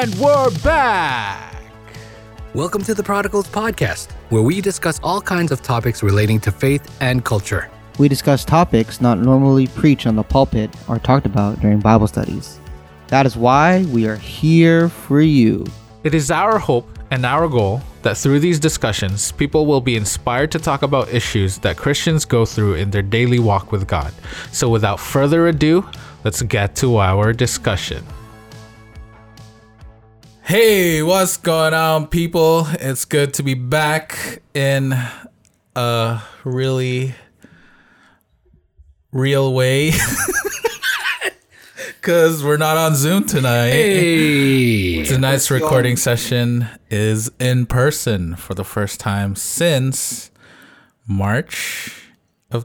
And we're back. Welcome to the Prodigals Podcast, where we discuss all kinds of topics relating to faith and culture. We discuss topics not normally preached on the pulpit or talked about during Bible studies. That is why we are here for you. It is our hope and our goal that through these discussions, people will be inspired to talk about issues that Christians go through in their daily walk with God. So, without further ado, let's get to our discussion. Hey, what's going on, people? It's good to be back in a really real way. Because we're not on Zoom tonight. Hey! Tonight's recording session is in person for the first time since March of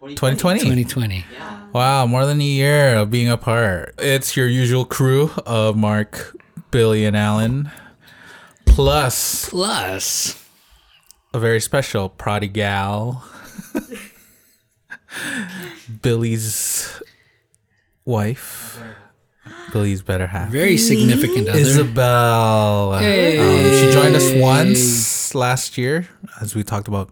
2020. 2020. Wow, more than a year of being apart. It's your usual crew of Mark, Billy, and Alan, plus Plus, a very special prodigal, Billy's wife, Billy's better half. very significant other. Isabelle. Hey. Um, she joined us once last year as we talked about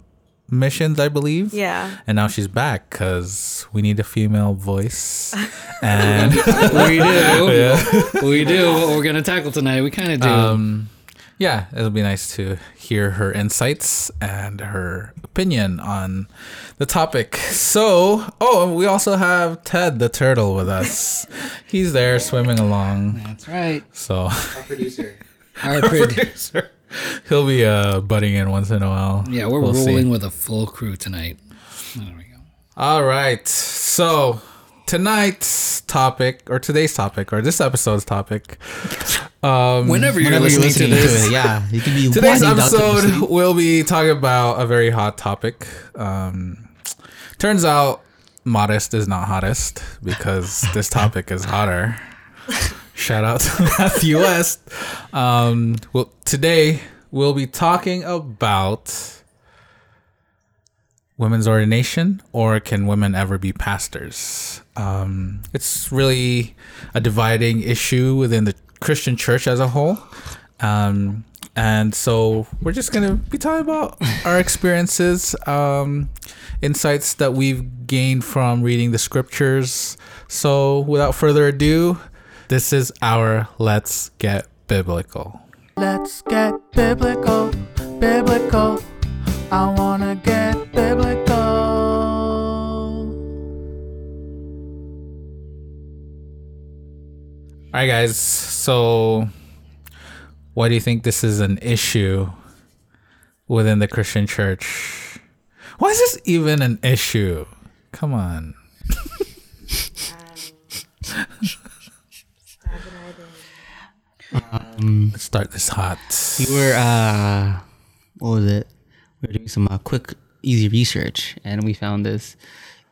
missions, I believe. Yeah. And now she's back because we need a female voice. And we do. We do. What we're going to tackle tonight, we kind of do. um, yeah, it'll be nice to hear her insights and her opinion on the topic. So, oh, we also have Ted the turtle with us. He's there swimming along. That's right. So. our Producer. Our pred- producer. He'll be uh, butting in once in a while. yeah, we're We'll see. with a full crew tonight. There we go. All right. So tonight's topic, or today's topic, or this episode's topic. Um, Whenever you're Whenever listening, listening to to it, yeah, you can be today's winding down to episode, we'll be talking about a very hot topic. Um, turns out, modest is not hottest because this topic is hotter. Shout out to Matthew West. Um, well, today we'll be talking about women's ordination or can women ever be pastors? Um, it's really a dividing issue within the Christian church as a whole. Um, and so we're just going to be talking about our experiences, um, insights that we've gained from reading the scriptures. So without further ado, this is our Let's Get Biblical. Let's get biblical, biblical. I want to get biblical. All right, guys. So, why do you think this is an issue within the Christian church? Why is this even an issue? Come on. Let's start this hot. We were, uh, what was it? We were doing some uh, quick, easy research, and we found this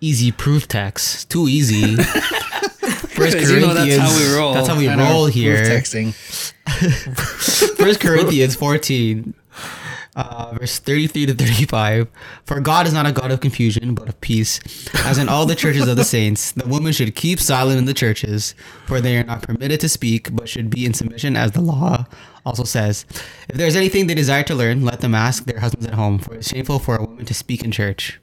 easy proof text. Too easy. First Because you know that's how we roll. That's how we roll here. Texting. First Corinthians 14, uh, verse 33 to 35. For God is not a God of confusion, but of peace. As in all the churches of the saints, the women should keep silent in the churches, for they are not permitted to speak, but should be in submission, as the law also says. If there is anything they desire to learn, let them ask their husbands at home, for it's shameful for a woman to speak in church.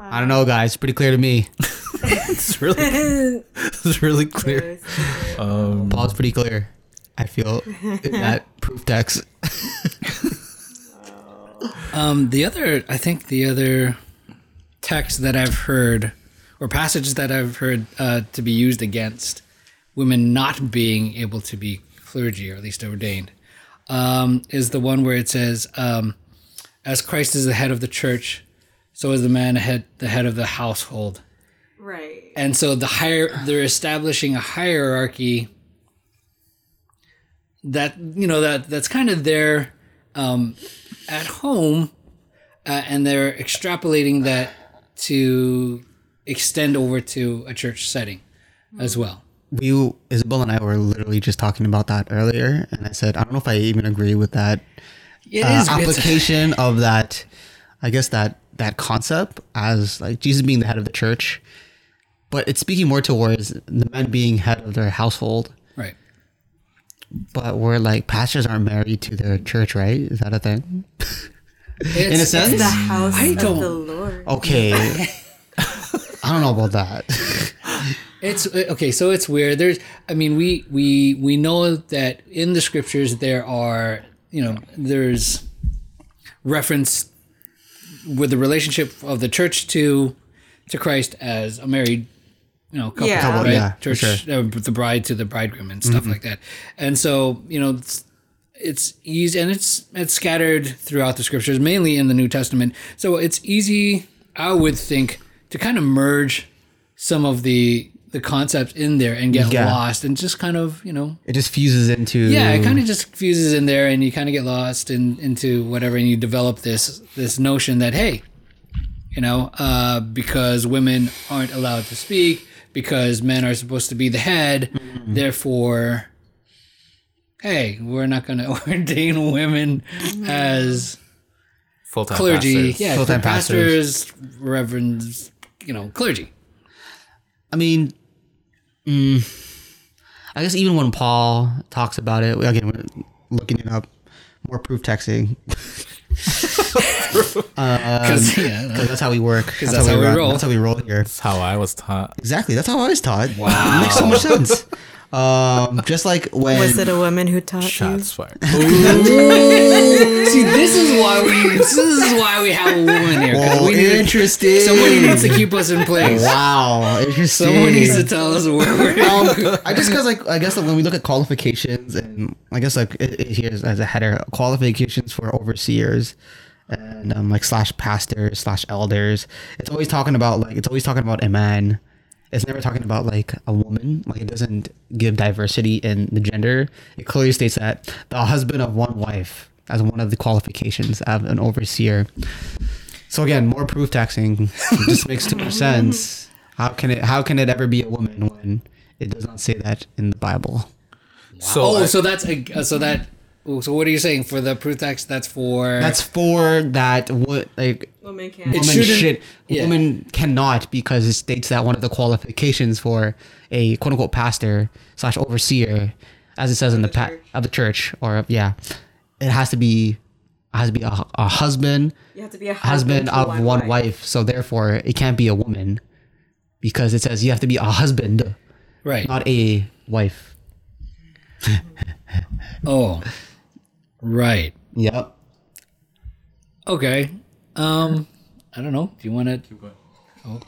I don't know, guys. Pretty clear to me. It's really, it's really clear. Um, Paul's pretty clear. I feel in that proof text. Um, the other, I think the other text that I've heard, or passages that I've heard uh, to be used against women not being able to be clergy, or at least ordained, um, is the one where it says, um, "As Christ is the head of the church, so is the man head the head of the household." Right. And so the higher they're establishing a hierarchy that you know that that's kind of their um, at home, uh, and they're extrapolating that to extend over to a church setting as well. we Isabelle and I were literally just talking about that earlier, and I said I don't know if I even agree with that It uh, application of that. I guess that that concept as like Jesus being the head of the church, but it's speaking more towards the men being head of their household. Right. But we're like pastors aren't married to their church, right? Is that a thing? In a sense, The house I of don't- the Lord. okay. I don't know about that. It's okay. So it's weird. There's, I mean, we we we know that in the scriptures there are, you know, there's reference with the relationship of the church to to Christ as a married, you know, couple, Yeah. Couple, right? yeah, for church, uh, the bride to the bridegroom and stuff like that. And so, you know, it's, it's easy and it's it's scattered throughout the scriptures, mainly in the New Testament. So it's easy, I would think, to kind of merge some of the the concepts in there and get Yeah. lost and just kind of you know It just fuses into yeah it kind of just fuses in there and you kind of get lost in into whatever and you develop this this notion that hey you know uh, because women aren't allowed to speak because men are supposed to be the head. Therefore hey we're not going to ordain women as Full time clergy. pastors. yeah Full-time pastors. reverends you know clergy. I mean, mm, I guess even when Paul talks about it, again, we're looking it up, more proof texting. because yeah Because that's how we work. That's, that's how we run- roll. That's how we roll here. That's how I was taught. Exactly. That's how I was taught. Wow. It makes so much sense. Um, just like when Was it a woman who taught Shots fired. See, this is why we this is why we have a woman here. 'cause Whoa, we need, interesting. somebody needs to keep us in place. Wow, interesting. Someone needs to tell us where we're um, I just because like I guess like when we look at qualifications and I guess like it, it here's as a header qualifications for overseers and um, like slash pastors slash elders. It's always talking about like it's always talking about a man. It's never talking about like a woman. Like it doesn't give diversity in the gender. It clearly states that the husband of one wife as one of the qualifications of an overseer. So again, more proof texting It just makes too much sense. How can it? How can it ever be a woman when it does not say that in the Bible? So, Oh, I- so that's a uh, so that oh, so what are you saying for the proof text? That's for That's for that. What like Woman can't. woman shouldn't- yeah. woman cannot because it states that one of the qualifications for a quote unquote pastor slash overseer, as it says in the pa- of the church or yeah, it has to be has to be a, a husband You have to be a husband to of one, wife. So therefore, it can't be a woman because it says you have to be a husband, right. not a wife. Oh, right. Yep. Okay. Um, I don't know. Do you want to? Oh.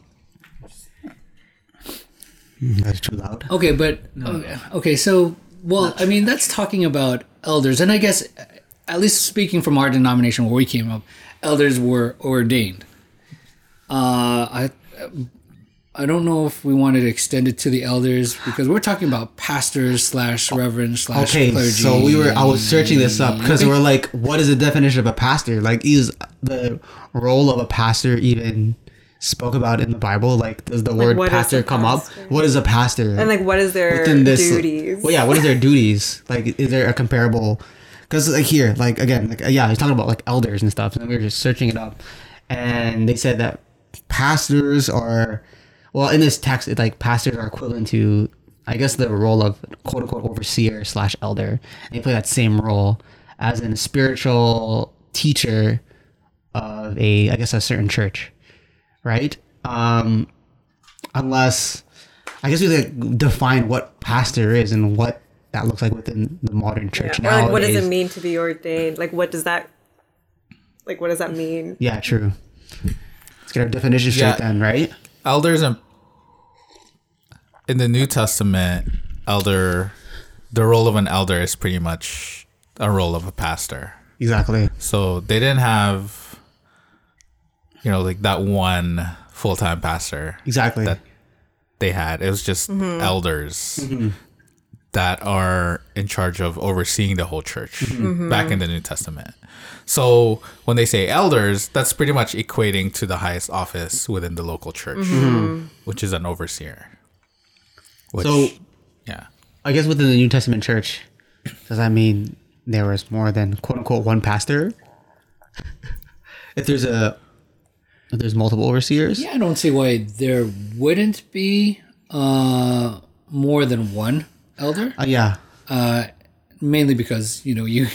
That's too loud. Okay, but okay, okay, so well, I mean, that's talking about elders, and I guess at least speaking from our denomination where we came up, elders were ordained. Uh, I I don't know if we wanted to extend it to the elders because we're talking about pastors slash reverend slash Okay, clergy. so we were. I was searching this up because we're like, what is the definition of a pastor? Like, is the role of a pastor even spoke about in the Bible? Like, does the word pastor a come up? What is a pastor? And like, what is their within this duties? Well, yeah, what is their duties? Like, is there a comparable? Because like here, like again, like uh, yeah, he's talking about like elders and stuff, and we were just searching it up, and they said that pastors are, well, in this text, it like pastors are equivalent to, I guess, the role of quote unquote overseer slash elder, and they play that same role as in a spiritual teacher of a, I guess, a certain church, right? Um, unless I guess we like define what pastor is and what that looks like within the modern church Or like, what does it mean to be ordained? Like, what does that, like, what does that mean? Yeah, true. Let's get our definition straight Yeah. then, right? Elders and in the New Testament, elder, the role of an elder is pretty much a role of a pastor. Exactly. So they didn't have, you know, like that one full time pastor Exactly. that they had. It was just mm-hmm. elders mm-hmm. That are in charge of overseeing the whole church mm-hmm. Mm-hmm. back in the New Testament. So when they say elders, that's pretty much equating to the highest office within the local church, mm-hmm. which is an overseer. Which, so yeah. I guess within the New Testament church, does that mean there was more than quote unquote one pastor? if there's a if there's multiple overseers? Yeah, I don't see why there wouldn't be uh, more than one elder. Uh, yeah. Uh, mainly because you know you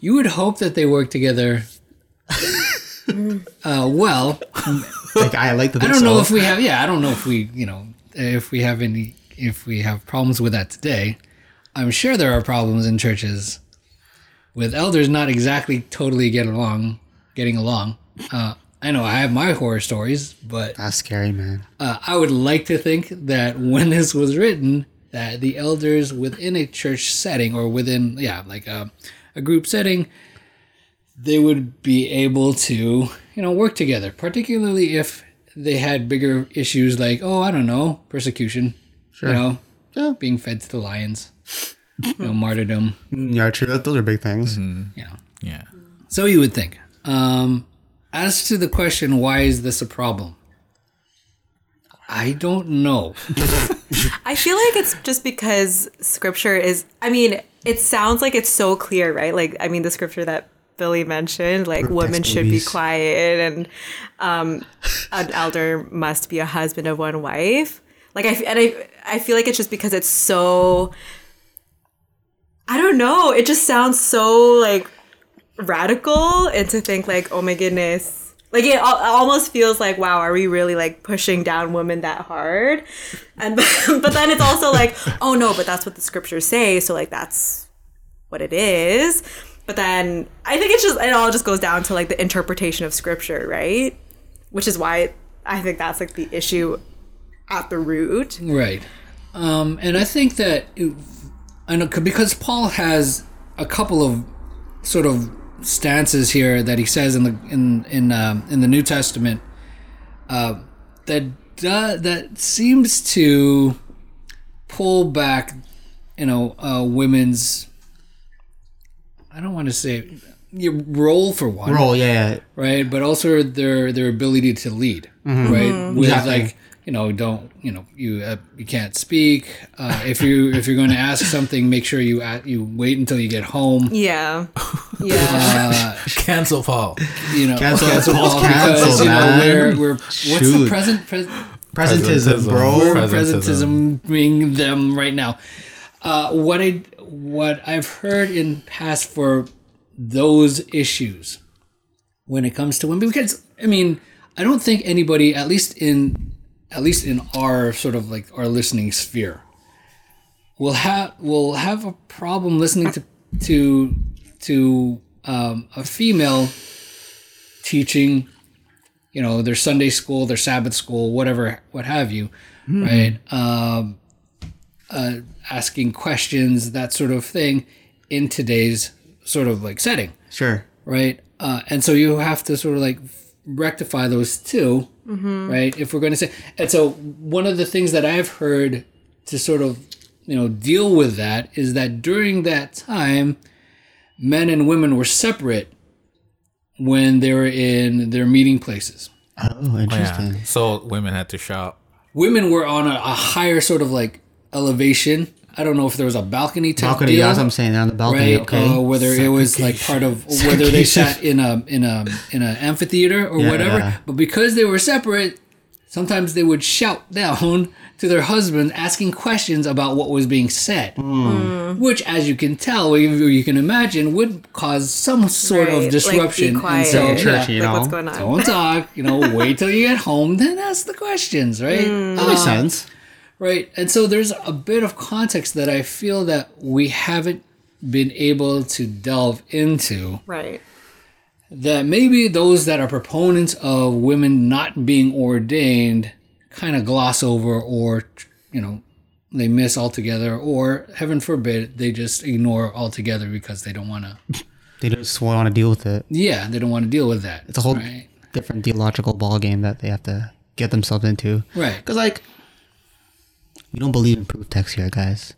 you would hope that they work together. uh, well, Like I like to I don't know so. if we have. Yeah, I don't know if we you know if we have any if we have problems with that today. I'm sure there are problems in churches with elders not exactly totally getting along, getting along. Uh, I know I have my horror stories, but That's scary, man. uh, I would like to think that when this was written, that the elders within a church setting or within, yeah, like a, a group setting, they would be able to, you know, work together, particularly if they had bigger issues like, oh, I don't know, persecution, you know, Yeah. being fed to the lions, you know, martyrdom, mm, Yeah, true. Those are big things. Mm-hmm. you know. Yeah. So you would think. Um, as to the question, why is this a problem? I don't know. I feel like it's just because scripture is, I mean, it sounds like it's so clear, right? Like, I mean, the scripture that Billy mentioned, like, women should be quiet and um, an elder must be a husband of one wife. Like, I, and I, I feel like it's just because it's so, I don't know, it just sounds so, like, radical and to think, like, oh my goodness. Like it al- almost feels like, wow, are we really like pushing down women that hard? And but then it's also like, oh no, but that's what the scriptures say, so like that's what it is. But then I think it's just it all just goes down to like the interpretation of scripture, right? Which is why I think that's like the issue at the root. Right. Um, and I think that it, I know because Paul has a couple of sort of stances here that he says in the in in um, in the New Testament uh, that do, that seems to pull back, you know, uh, women's. I don't want to say your role for one, role, yeah, yeah. right? But also their their ability to lead, right? With Exactly. like you know, don't you know you uh, you can't speak. Uh, if you if you're going to ask something, make sure you a you wait until you get home. Yeah. Yeah. Uh, Cancel Paul. you know, Cancel- cancel Paul's Paul because canceled, you know man. we're we're what's the Shoot. present pres- Presentism, bro. we're Presentism. presentisming them right now. Uh, what I what I've heard in past for those issues when it comes to women, because I mean, I don't think anybody, at least in at least in our sort of like our listening sphere, will have will have a problem listening to to to um, a female teaching you know their sunday school their sabbath school whatever what have you right? Um, uh, asking questions that sort of thing in today's sort of like setting. Sure. right? Uh, and so you have to sort of like rectify those 2 mm-hmm. right if we're going to say and so one of the things that i've heard to sort of you know deal with that is that during that time men and women were separate when they were in their meeting places Oh, interesting. Yeah. So women had to shout. women were on a, a higher sort of like elevation i don't know if there was a balcony type Balcony, deal yeah, that's what I'm saying. On the balcony, right? okay. Or whether it was like part of whether they sat in a in a in an amphitheater or Yeah. whatever. But because they were separate, sometimes they would shout down to their husband asking questions about what was being said, Hmm. hmm. which, as you can tell, or you, you can imagine, would cause some sort Right, of like, be disruption. quiet. so, Yeah, church, yeah, you like know. what's going on? don't talk. You know, wait till you get home, then ask the questions, right? Hmm. that makes uh, sense. Right. And so there's a bit of context that I feel that we haven't been able to delve into right. that maybe those that are proponents of women not being ordained kind of gloss over or you know they miss altogether or heaven forbid they just ignore altogether because they don't want to They just want to deal with it. yeah they don't want to deal with that It's a whole right different theological ball game that they have to get themselves into. right Because like, we don't believe in proof text here, guys.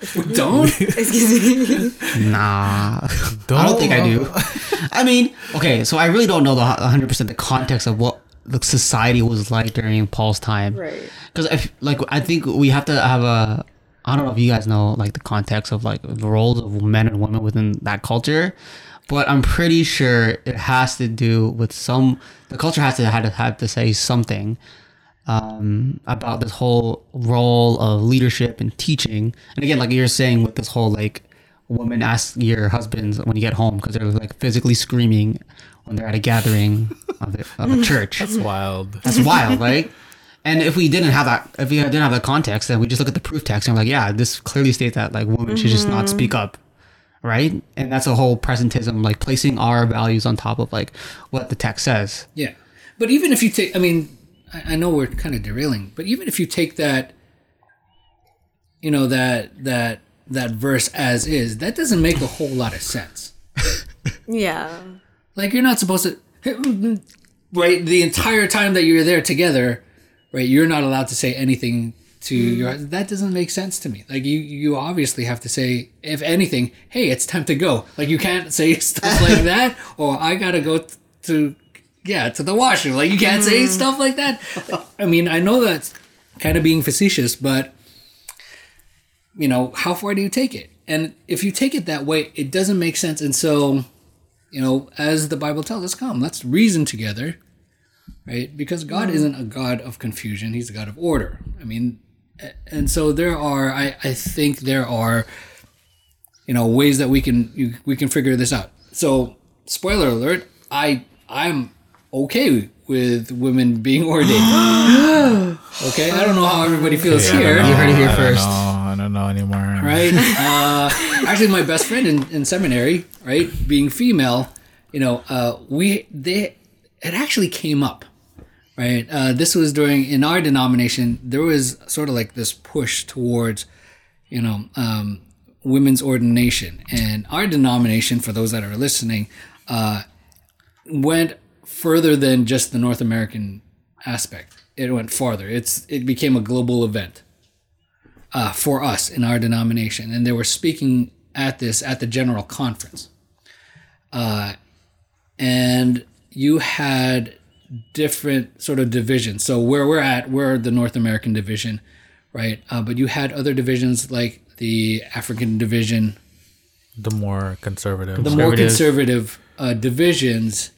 don't Excuse me. Nah, I don't think I do. I mean, okay, so I really don't know the 100 percent the context of what the society was like during Paul's time. Right. Because I like I think we have to have a. I don't know if you guys know like the context of like the roles of men and women within that culture, but I'm pretty sure it has to do with some. The culture has to had to have to say something um, about this whole role of leadership and teaching. And again, like you're saying with this whole like woman ask your husbands when you get home because they're like physically screaming when they're at a gathering of, the, of a church. That's wild. That's wild, right? And if we didn't have that, if we didn't have the context, then we just look at the proof text and we're like, yeah, this clearly states that like women should just not speak up, right? And that's a whole presentism, like placing our values on top of like what the text says. Yeah. But even if you take, I mean, I, I know we're kind of derailing, but even if you take that, you know, that, that, that verse as is, that doesn't make a whole lot of sense. Yeah. Like you're not supposed to, right? The entire time that you're there together, right? You're not allowed to say anything to hmm. your. That doesn't make sense to me. Like you, you obviously have to say, if anything, hey, it's time to go. Like you can't say stuff like that, or I gotta go t- to, yeah, to the washroom. Like you can't say mm-hmm. stuff like that. I mean, I know that's kind of being facetious, but you know, how far do you take it? And if you take it that way, it doesn't make sense. And so, you know, as the Bible tells us, come, let's reason together, right? Because God mm-hmm. isn't a God of confusion, He's a God of order. I mean, and so there are, I, I think there are, you know, ways that we can you, we can figure this out. So, spoiler alert, I I'm okay with women being ordained. okay, I don't know how everybody feels Yeah, I here You heard it here know. I don't first. know. I don't know anymore. right? Uh, actually, my best friend in, in seminary, right, being female, you know, uh, we they it actually came up, right? Uh, this was during in our denomination. There was sort of like this push towards, you know, um, women's ordination, and our denomination, for those that are listening, uh, went further than just the North American aspect. It went farther. It's it became a global event uh, for us in our denomination, and they were speaking at this at the general conference. Uh, and you had different sort of divisions. So where we're at, we're the North American division, right? Uh, but you had other divisions like the African division, The more conservative. the more Conservative. conservative uh, divisions,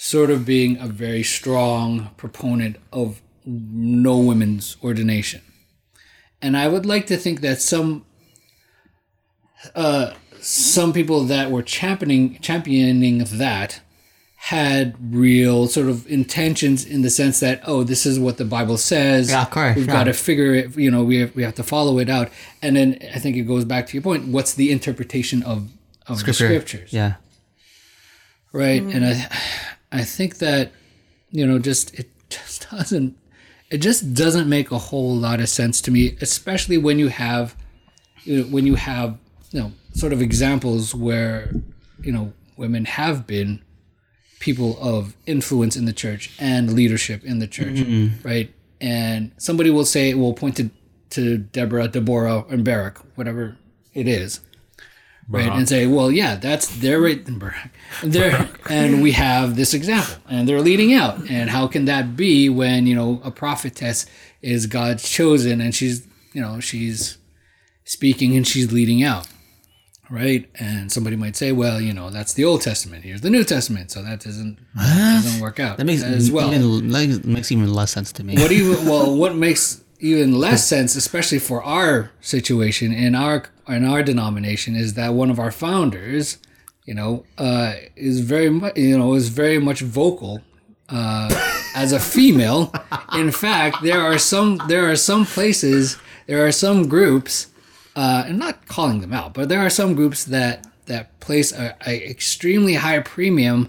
sort of being a very strong proponent of no women's ordination. And I would like to think that some uh, some people that were championing championing that had real sort of intentions in the sense that oh this is what the Bible says Yeah, correct, we've yeah. got to figure it you know we have, we have to follow it out and then I think it goes back to your point what's the interpretation of of the scriptures Yeah. right and i i think that you know just it just doesn't it just doesn't make a whole lot of sense to me especially when you have you know, when you have you know sort of examples where you know women have been people of influence in the church and leadership in the church mm-hmm. right? And somebody will say will point to to deborah deborah and barak whatever it is right and say well yeah that's their right there and we have this example and they're leading out and how can that be when you know a prophetess is god's chosen and she's you know she's speaking and she's leading out right? And somebody might say well you know that's the old testament here's the new testament so that doesn't doesn't work out That makes as well. even makes even less sense to me. what even well what makes even less sense especially for our situation in our in our denomination is that one of our founders you know uh is very much you know is very much vocal uh as a female in fact there are some there are some places there are some groups uh and not calling them out but there are some groups that that place a, a extremely high premium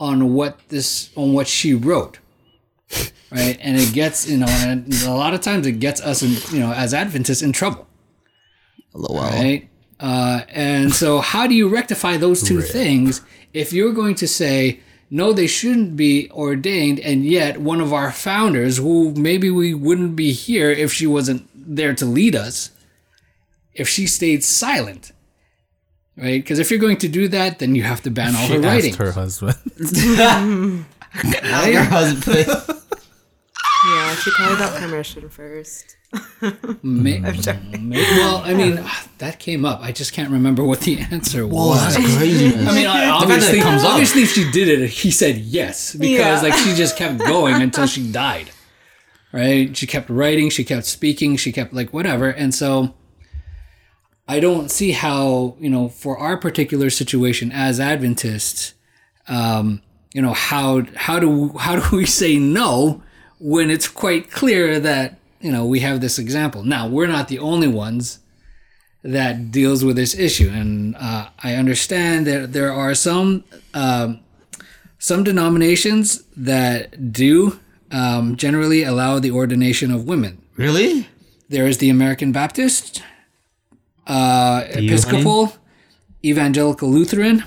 on what this on what she wrote right? And it gets you know, and a lot of times it gets us in you know as Adventists in trouble, Lol. right? Uh, and so, how do you rectify those two things if you're going to say no, they shouldn't be ordained, and yet one of our founders, who maybe we wouldn't be here if she wasn't there to lead us, if she stayed silent, right? Because if you're going to do that, then you have to ban all She her asked writing. her husband. Your husband. Yeah, she probably got permission first. May- may- well, I mean, that came up. I just can't remember what the answer was. That's craziness. I mean, I- obviously, comes up. obviously, if she did it, he said yes because Yeah. like she just kept going until she died. right? She kept writing, she kept speaking, she kept like whatever. And so I don't see how, you know, for our particular situation as Adventists, um, you know, how how do how do we say no when it's quite clear that, you know, we have this example. Now, we're not the only ones that deals with this issue. And uh, I understand that there are some um, some denominations that do um, generally allow the ordination of women. Really? There is the American Baptist, uh, you, Episcopal, Evangelical Lutheran,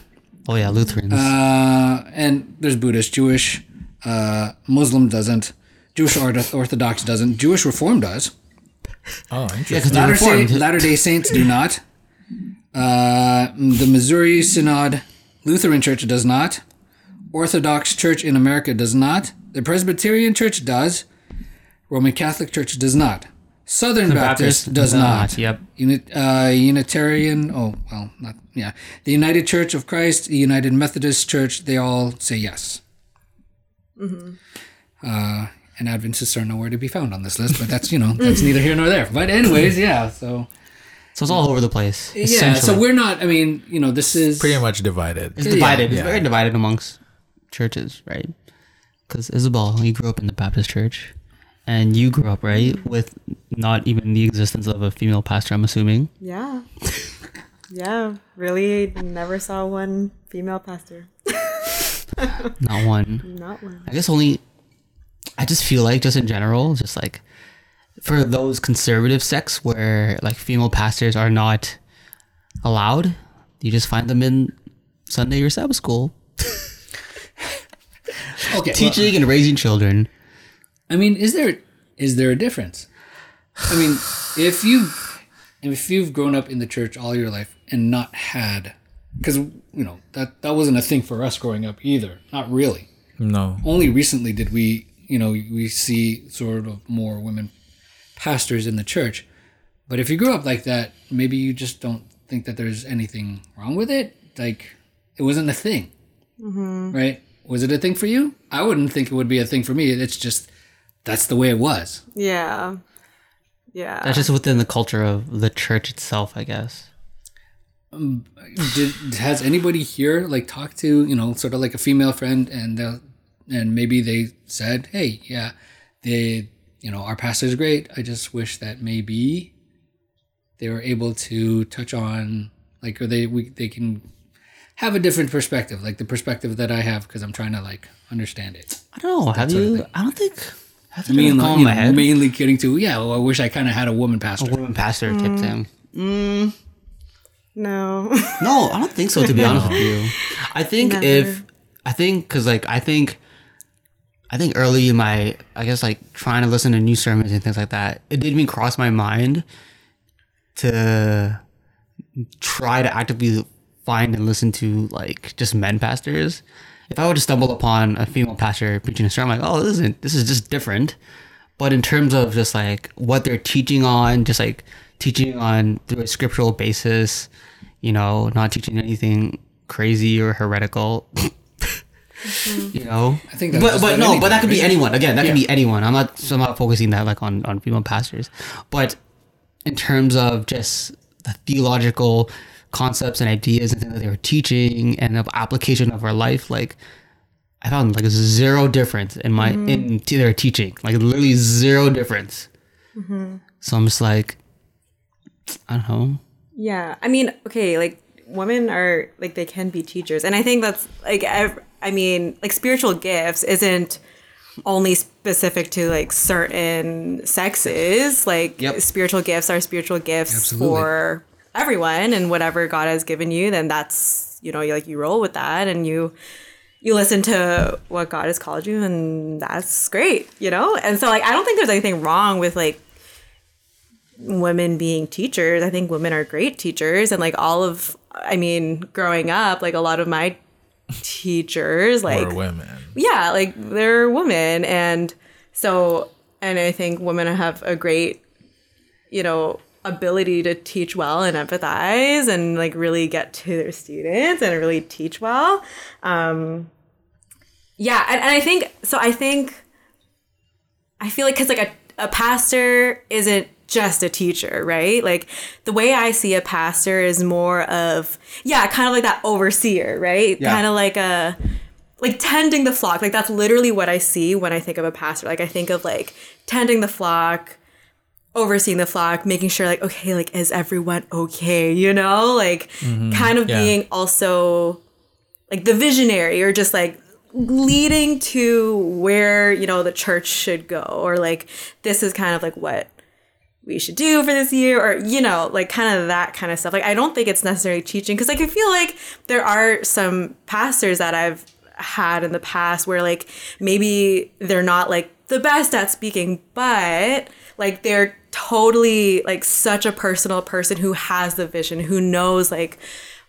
Oh yeah, Lutherans. uh, and there's Buddhist, Jewish, uh, Muslim doesn't, Jewish Orthodox doesn't, Jewish Reform does. Oh, yeah, interesting. because Latter reformed. Day, Latter Day Saints do not. Uh, the Missouri Synod Lutheran Church does not. Orthodox Church in America does not. The Presbyterian Church does. Roman Catholic Church does not. Southern Baptist, Baptist does does not. not, yep. Unit, uh, Unitarian, oh, well, not, yeah. The United Church of Christ, the United Methodist Church, they all say yes. Uh, and Adventists are nowhere to be found on this list, but that's, you know, that's neither here nor there. But, anyways, yeah, so. so it's all over the place. Yeah, so we're not, I mean, you know, this is. Pretty much divided. It's divided. It's Yeah. very divided amongst churches, right? Because Isabelle, you grew up in the Baptist church, and you grew up right with not even the existence of a female pastor. I'm assuming. Yeah. Yeah. Really never saw one female pastor. Not one. Not one. I guess only. I just feel like, just in general, just like for those conservative sects where like female pastors are not allowed, you just find them in Sunday or Sabbath school okay, well, teaching and raising children. I mean, is there is there a difference? I mean, if you if you've grown up in the church all your life and not had because you know that that wasn't a thing for us growing up either. Not really. No. Only recently did we, you know, we see sort of more women pastors in the church. But if you grew up like that, maybe you just don't think that there's anything wrong with it. Like it wasn't a thing, mm-hmm. right? Was it a thing for you? I wouldn't think it would be a thing for me. It's just that's the way it was. Yeah. Yeah. That's just within the culture of the church itself, I guess. Um, did has anybody here like talked to you know sort of like a female friend and they and maybe they said, hey, yeah, they you know our pastor's great. I just wish that maybe they were able to touch on like or they we, they can have a different perspective, like the perspective that I have because I'm trying to like understand it. I don't know. Have you? I don't think. Has I mean, like, you in my know, head? mainly getting to yeah. Well, I wish I kind of had a woman pastor. A pastor. woman pastor type mm. thing. Mm. no. No, I don't think so. To be honest with you, I think Never. if I think because like I think I think early in my I guess like trying to listen to new sermons and things like that, it didn't even cross my mind to try to actively find and listen to like just men pastors. If I were to stumble upon a female pastor preaching a sermon, I'm like, oh, this isn't this is just different. But in terms of just like what they're teaching on, just like teaching on through a scriptural basis, you know, not teaching anything crazy or heretical. You know, I think that's but but about no, but that could be anyone. Again, that Yeah. could be anyone. I'm not so I'm not focusing that like on on female pastors, but in terms of just the theological concepts and ideas and things that they were teaching and of application of our life, like I found like zero difference in my Mm-hmm. in t- their teaching, like literally zero difference. Mm-hmm. So I'm just like, I don't know. Yeah, I mean, okay, like women are like they can be teachers, and I think that's like I, I mean, like spiritual gifts isn't only specific to like certain sexes. Like Yep. spiritual gifts are spiritual gifts Absolutely. for everyone, and whatever God has given you, then that's you know, you like you roll with that, and you you listen to what God has called you, and that's great, you know. And so like I don't think there's anything wrong with like women being teachers. I think women are great teachers and like all of I mean, growing up, like a lot of my teachers like or women. yeah, like they're women and so and I think women have a great you know ability to teach well and empathize and like really get to their students and really teach well. Um yeah, and, and I think so I think I feel like because like a, a pastor isn't just a teacher, right? Like the way I see a pastor is more of yeah, kind of like that overseer, right? Yeah. Kind of like a like tending the flock. Like that's literally what I see when I think of a pastor. Like I think of like tending the flock, overseeing the flock, making sure like okay, like is everyone okay, you know? Like mm-hmm. kind of Yeah. being also like the visionary or just like leading to where, you know, the church should go or like this is kind of like what we should do for this year or you know like kind of that kind of stuff. Like i don't think it's necessarily teaching because like i feel like there are some pastors that i've had in the past where like maybe they're not like the best at speaking but like they're totally like such a personal person who has the vision who knows like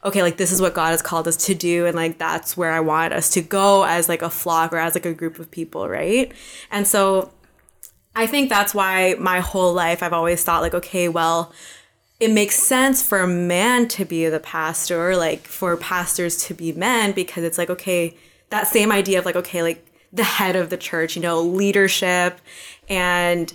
okay like this is what god has called us to do and like that's where i want us to go as like a flock or as like a group of people right? And so I think that's why my whole life I've always thought like, okay, well, it makes sense for a man to be the pastor, like for pastors to be men, because it's like, okay, that same idea of like, okay, like the head of the church, you know, leadership. And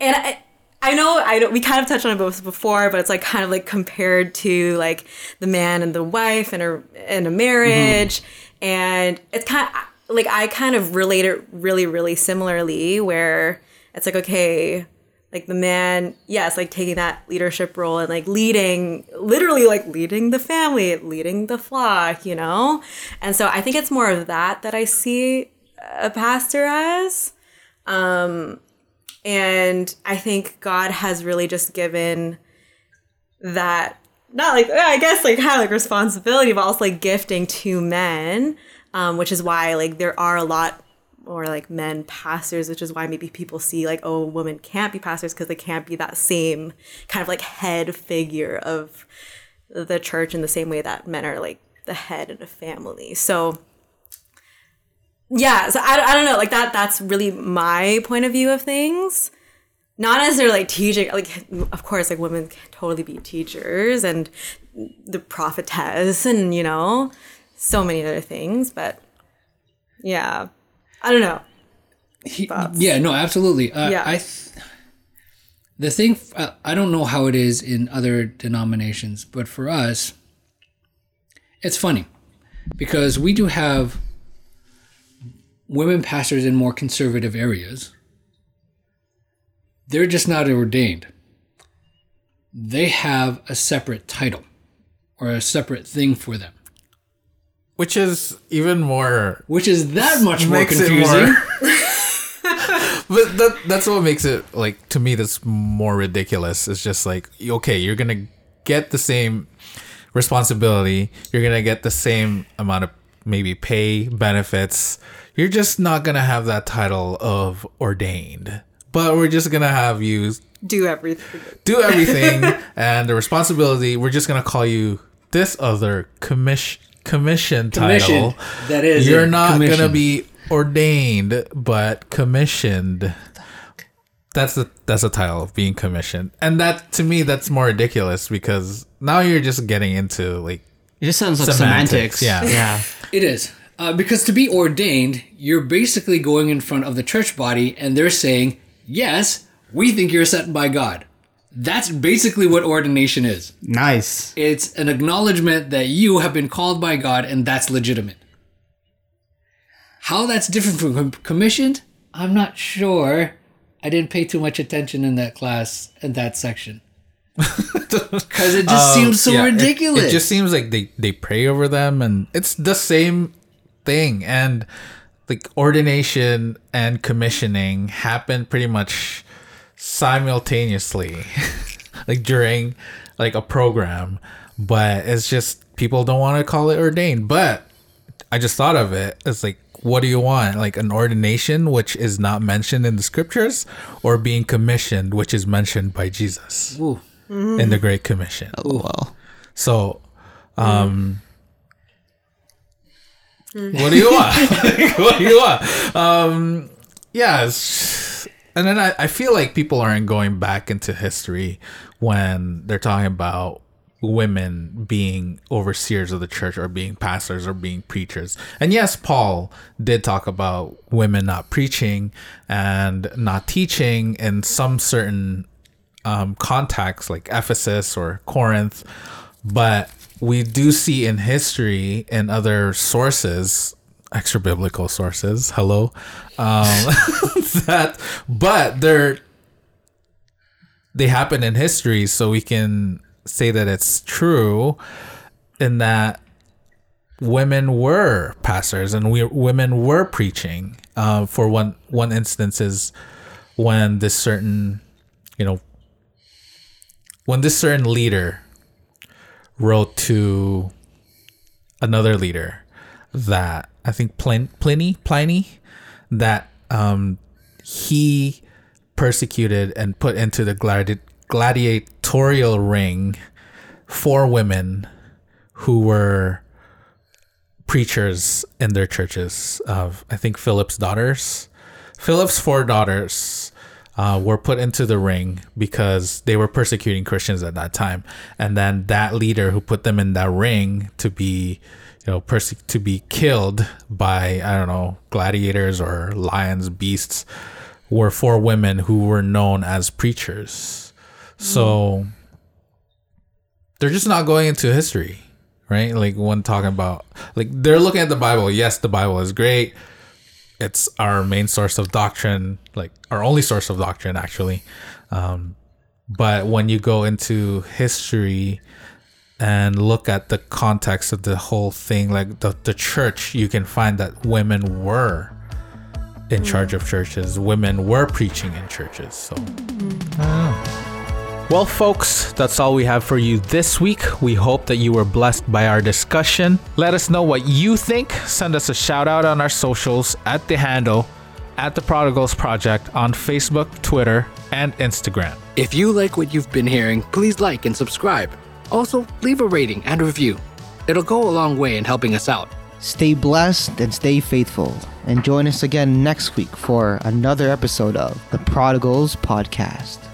and I, I know I don't, we kind of touched on it both before, but it's like kind of like compared to like the man and the wife in a in a marriage, mm-hmm. and it's kind of like I kind of relate it really really similarly where it's like okay like the man yes like taking that leadership role and like leading literally like leading the family leading the flock you know? And so i think it's more of that that i see a pastor as. Um and i think god has really just given that not like i guess like kind of like responsibility but also like gifting to men um, which is why like there are a lot more like men pastors which is why maybe people see like oh women can't be pastors because they can't be that same kind of like head figure of the church in the same way that men are like the head in a family. So yeah so I, I don't know like that that's really my point of view of things. Not necessarily like teaching like of course like women can totally be teachers and the prophetess and you know so many other things but yeah i don't know He- yeah, no, absolutely. Uh, Yeah. I th- the thing uh, I don't know how it is in other denominations, but for us, it's funny because we do have women pastors in more conservative areas. They're just not ordained. They have a separate title or a separate thing for them, which is even more which is that much more confusing. more- but that that's what makes it like to me that's more ridiculous. It's just like okay you're gonna get the same responsibility. You're gonna get the same amount of maybe pay benefits. You're just not gonna have that title of ordained. But we're just gonna have you do everything. do everything. And the responsibility we're just gonna call you this other commission commission title That is you're not Commission. gonna be ordained but commissioned that's the that's the title of being commissioned and that to me that's more ridiculous because now you're just getting into like It just sounds like Semantics, semantics. yeah. Yeah. It is. Uh, because to be ordained, you're basically going in front of the church body and they're saying, yes, we think you're sent by God. That's basically what ordination is. Nice. It's an acknowledgement that you have been called by God and that's legitimate. How that's different from commissioned, I'm not sure. I didn't pay too much attention in that class, in that section. Because it just seems so Um, Yeah, it- ridiculous. It, just seems like they they pray over them, and it's the same thing. And like ordination and commissioning happen pretty much simultaneously, like during like a program. But it's just people don't want to call it ordained. But I just thought of it. It's like, what do you want? Like an ordination, which is not mentioned in the scriptures, or being commissioned, which is mentioned by Jesus Ooh. in the Great Commission. Oh well. So, um, what do you want? what do you want? Um, yeah, it's, and then I, I feel like people aren't going back into history when they're talking about women being overseers of the church or being pastors or being preachers. And yes, Paul did talk about women not preaching and not teaching in some certain um, contexts like Ephesus or Corinth, but we do see in history and other sources extra biblical sources. Hello. Um, that but they're they happen in history so we can say that it's true in that women were pastors and we women were preaching uh, for one one instance is when this certain you know when this certain leader wrote to another leader that I think Plin- Pliny Pliny that um, he persecuted and put into the gladi- gladiatorial ring four women who were preachers in their churches of I think Philip's daughters. Philip's four daughters uh, were put into the ring because they were persecuting Christians at that time, and then that leader who put them in that ring to be, you know, perse- to be killed by I don't know gladiators or lions, beasts, were four women who were known as preachers. So they're just not going into history, right? Like when talking about like they're looking at the Bible. Yes, the Bible is great. It's our main source of doctrine, like our only source of doctrine, actually. Um, but when you go into history and look at the context of the whole thing, like the, the church, you can find that women were in mm. charge of churches. Women were preaching in churches. So ah. well, folks, that's all we have for you this week. We hope that you were blessed by our discussion. Let us know what you think. Send us a shout out on our socials at the handle at the Prodigals Project on Facebook, Twitter, and Instagram. If you like what you've been hearing, please like and subscribe. Also, leave a rating and a review. It'll go a long way in helping us out. Stay blessed and stay faithful. And join us again next week for another episode of the Prodigals Podcast.